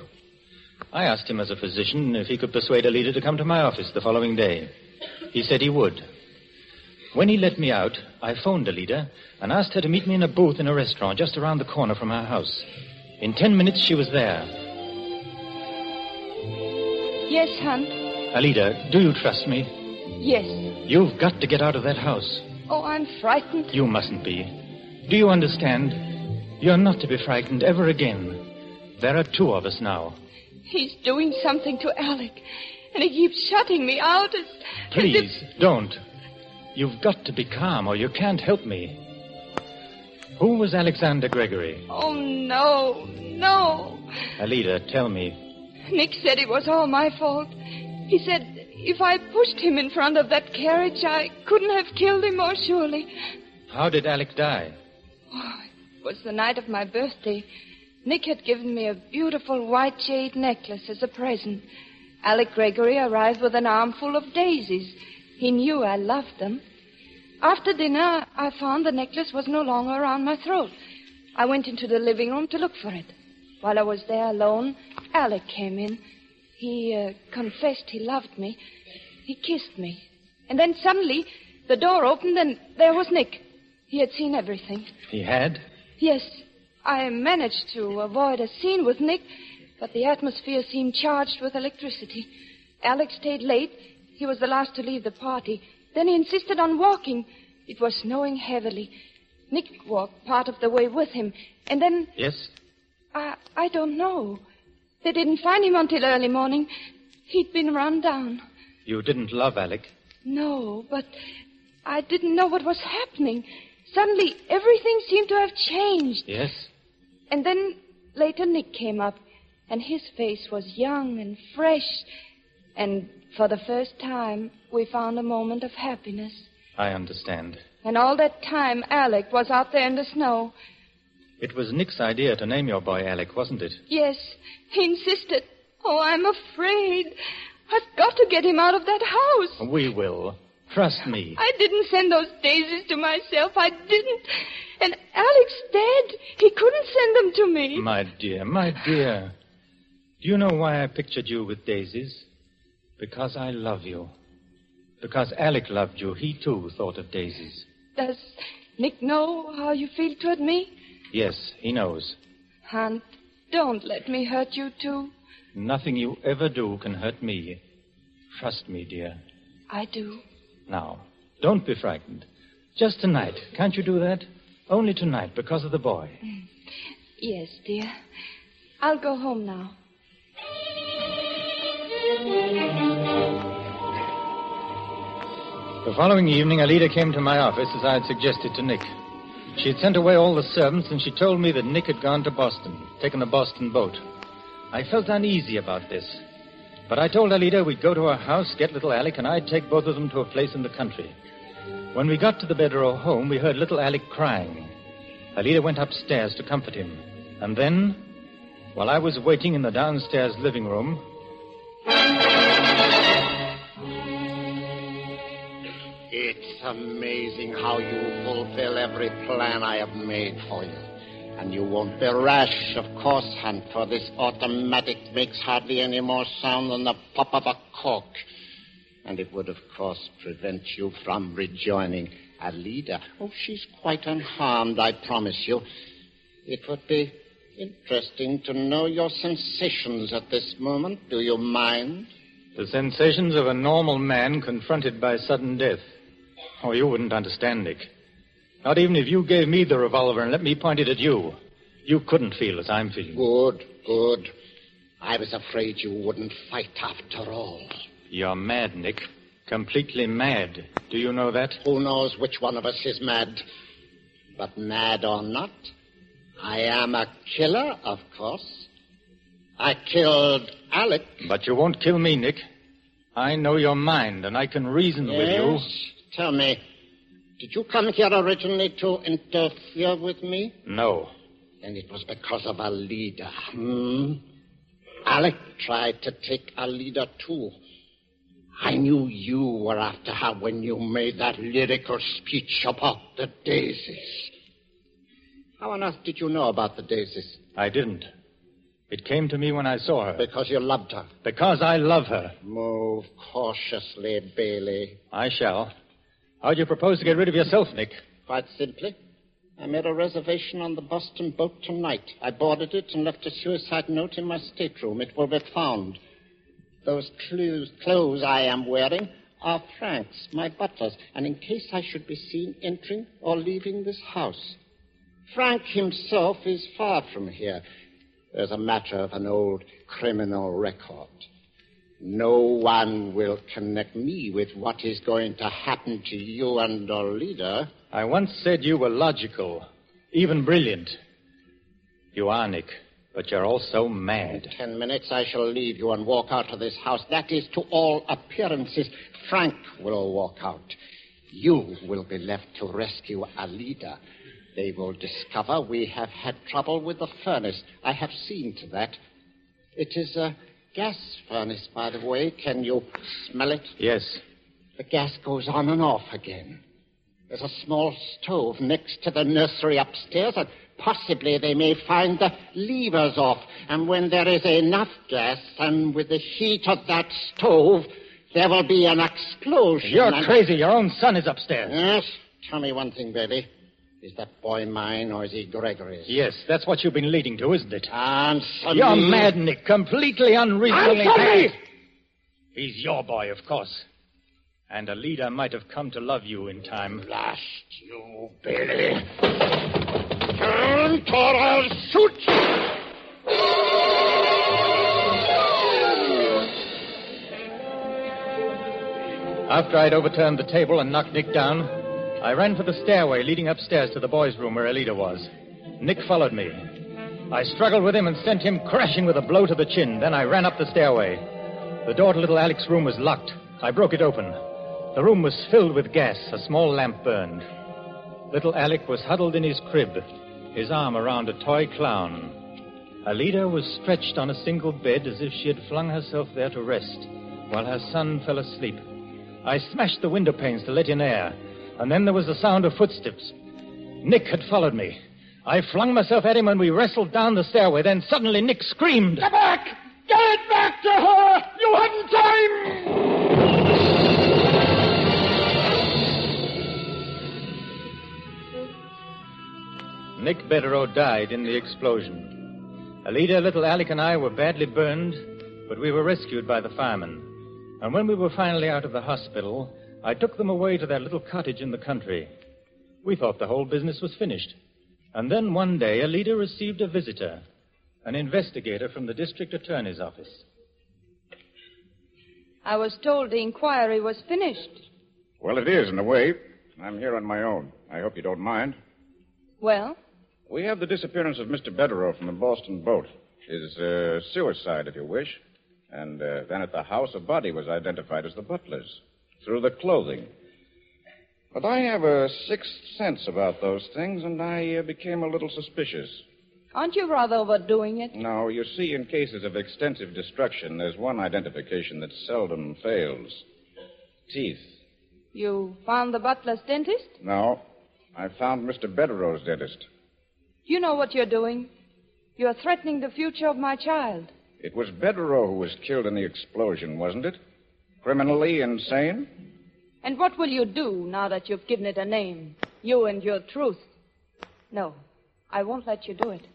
I asked him as a physician if he could persuade Alida to come to my office the following day. He said he would. When he let me out, I phoned Alida and asked her to meet me in a booth in a restaurant just around the corner from her house. In ten minutes, she was there. Yes, Hunt. Alida, do you trust me? Yes. You've got to get out of that house. Oh, I'm frightened. You mustn't be. Do you understand? You're not to be frightened ever again. There are two of us now. He's doing something to Alec, and he keeps shutting me out as. Please, don't. You've got to be calm, or you can't help me. Who was Alexander Gregory? Oh, no, no. Alida, tell me. Nick said it was all my fault. He said if I pushed him in front of that carriage, I couldn't have killed him more surely. How did Alec die? Oh, was the night of my birthday. Nick had given me a beautiful white jade necklace as a present. Alec Gregory arrived with an armful of daisies. He knew I loved them. After dinner, I found the necklace was no longer around my throat. I went into the living room to look for it. While I was there alone, Alec came in. He uh, confessed he loved me. He kissed me. And then suddenly, the door opened and there was Nick. He had seen everything. He had? Yes, I managed to avoid a scene with Nick, but the atmosphere seemed charged with electricity. Alex stayed late. He was the last to leave the party. Then he insisted on walking. It was snowing heavily. Nick walked part of the way with him, and then Yes? I I don't know. They didn't find him until early morning. He'd been run down. You didn't love Alec. No, but I didn't know what was happening. Suddenly, everything seemed to have changed. Yes? And then later Nick came up, and his face was young and fresh. And for the first time, we found a moment of happiness. I understand. And all that time, Alec was out there in the snow. It was Nick's idea to name your boy Alec, wasn't it? Yes, he insisted. Oh, I'm afraid. I've got to get him out of that house. We will. Trust me. I didn't send those daisies to myself. I didn't. And Alec's dead. He couldn't send them to me. My dear, my dear. Do you know why I pictured you with daisies? Because I love you. Because Alec loved you. He, too, thought of daisies. Does Nick know how you feel toward me? Yes, he knows. Hunt, don't let me hurt you, too. Nothing you ever do can hurt me. Trust me, dear. I do. Now, don't be frightened. Just tonight. Can't you do that? Only tonight, because of the boy. Mm. Yes, dear. I'll go home now. The following evening, Alida came to my office as I had suggested to Nick. She had sent away all the servants, and she told me that Nick had gone to Boston, taken a Boston boat. I felt uneasy about this. But I told Alida we'd go to her house, get little Alec, and I'd take both of them to a place in the country. When we got to the Bederaux home, we heard little Alec crying. Alida went upstairs to comfort him. And then, while I was waiting in the downstairs living room, It's amazing how you fulfill every plan I have made for you. And you won't be rash, of course, Hunt, for this automatic makes hardly any more sound than the pop of a cork. And it would, of course, prevent you from rejoining Alida. Oh, she's quite unharmed, I promise you. It would be interesting to know your sensations at this moment. Do you mind? the sensations of a normal man confronted by sudden death. Oh, you wouldn't understand, Nick. Not even if you gave me the revolver and let me point it at you. You couldn't feel as I'm feeling. Good, good. I was afraid you wouldn't fight after all. You're mad, Nick. Completely mad. Do you know that? Who knows which one of us is mad? But mad or not, I am a killer, of course. I killed Alec. But you won't kill me, Nick. I know your mind, and I can reason with you. Yes? Tell me, did you come here originally to interfere with me? No. Then it was because of Alida. Hmm? Alec tried to take Alida, too. I knew you were after her when you made that lyrical speech about the daisies. How on earth did you know about the daisies? I didn't. It came to me when I saw her. Because you loved her. Because I love her. Move cautiously, Bailey. I shall. How'd you propose to get rid of yourself, Nick? Quite simply. I made a reservation on the Boston boat tonight. I boarded it and left a suicide note in my stateroom. It will be found. Those clothes, clothes I am wearing are Frank's, my butler's, and in case I should be seen entering or leaving this house. Frank himself is far from here. There's a matter of an old criminal record. No one will connect me with what is going to happen to you and Alida. I once said you were logical, even brilliant. You are, Nick, but you're also mad. In ten minutes, I shall leave you and walk out of this house. That is, to all appearances, Frank will walk out. You will be left to rescue Alida. They will discover we have had trouble with the furnace. I have seen to that. It is a gas furnace, by the way. Can you smell it? Yes. The gas goes on and off again. There's a small stove next to the nursery upstairs, and possibly they may find the levers off. And when there is enough gas, and with the heat of that stove, there will be an explosion. You're and- crazy. Your own son is upstairs. Yes. Tell me one thing, Bailey. Is that boy mine or is he Gregory's? Yes, that's what you've been leading to, isn't it? Answer You're me. mad, Nick. Completely unreasonably Answer me! He's your boy, of course. And Alida might have come to love you in time. Blast you, Billy. Turn, or I'll shoot you. After I'd overturned the table and knocked Nick down, I ran for the stairway leading upstairs to the boys' room where Alida was. Nick followed me. I struggled with him and sent him crashing with a blow to the chin. Then I ran up the stairway. The door to little Alec's room was locked. I broke it open. The room was filled with gas. A small lamp burned. Little Alec was huddled in his crib, his arm around a toy clown. Alida was stretched on a single bed as if she had flung herself there to rest, while her son fell asleep. I smashed the window panes to let in air, and then there was the sound of footsteps. Nick had followed me. I flung myself at him and we wrestled down the stairway. Then suddenly Nick screamed. Get back! Get back to her! You haven't time! Nick Bederaux died in the explosion. Alida, little Alec, and I were badly burned, but we were rescued by the firemen. And when we were finally out of the hospital, I took them away to their little cottage in the country. We thought the whole business was finished. And then one day, Alida received a visitor, an investigator from the district attorney's office. I was told the inquiry was finished. Well, it is, in a way. I'm here on my own. I hope you don't mind. Well, We have the disappearance of Mr. Bederaux from the Boston boat. His uh, suicide, if you wish. And uh, then at the house, a body was identified as the butler's through the clothing. But I have a sixth sense about those things, and I uh, became a little suspicious. aren't you rather overdoing it? No, you see, in cases of extensive destruction, there's one identification that seldom fails teeth. You found the butler's dentist? No, I found Mr. Bederaux's dentist. You know what you're doing. You're threatening the future of my child. It was Bederaux who was killed in the explosion, wasn't it? Criminally insane? And what will you do now that you've given it a name? You and your truth. No, I won't let you do it.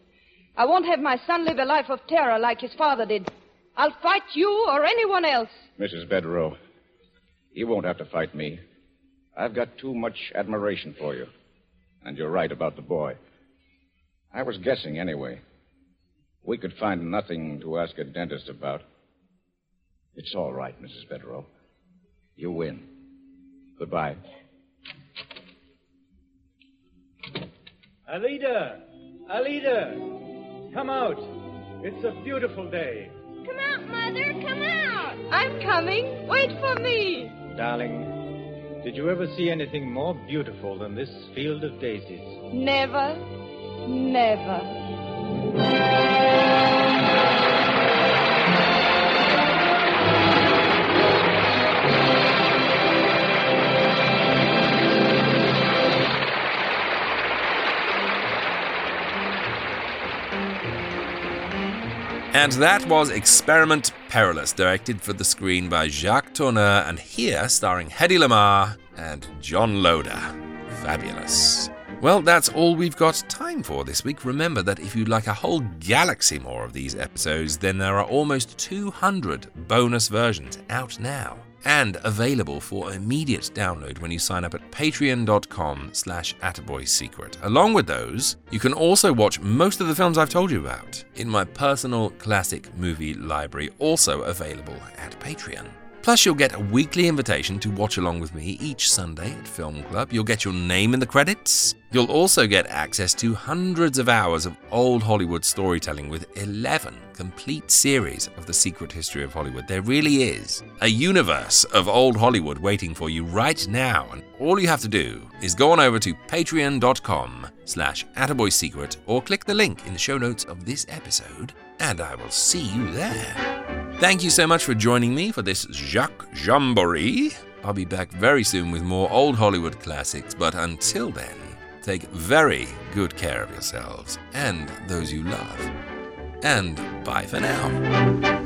I won't have my son live a life of terror like his father did. I'll fight you or anyone else. Mrs. Bederaux, you won't have to fight me. I've got too much admiration for you. And you're right about the boy. I was guessing anyway. We could find nothing to ask a dentist about. It's all right, Mrs. Bederaux. You win. Goodbye. Alida! Alida! Come out. It's a beautiful day. Come out, Mother. Come out. I'm coming. Wait for me. Darling, did you ever see anything more beautiful than this field of daisies? Never, never. And that was Experiment Perilous, directed for the screen by Jacques Tourneur, and here starring Hedy Lamarr and John Loder. Fabulous. Well, that's all we've got time for this week. Remember that if you'd like a whole galaxy more of these episodes, then there are almost 200 bonus versions out now and available for immediate download when you sign up at patreon.com slash attaboysecret. Along with those, you can also watch most of the films I've told you about in my personal classic movie library, also available at Patreon. Plus, you'll get a weekly invitation to watch along with me each Sunday at Film Club. You'll get your name in the credits. You'll also get access to hundreds of hours of old Hollywood storytelling with 11 complete series of the secret history of Hollywood. There really is a universe of old Hollywood waiting for you right now. And all you have to do is go on over to patreon.com slash attaboysecret or click the link in the show notes of this episode, and I will see you there. Thank you so much for joining me for this Jacques Jamboree. I'll be back very soon with more old Hollywood classics, but until then, take very good care of yourselves and those you love. And bye for now.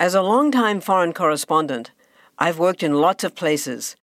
As a long-time foreign correspondent, I've worked in lots of places,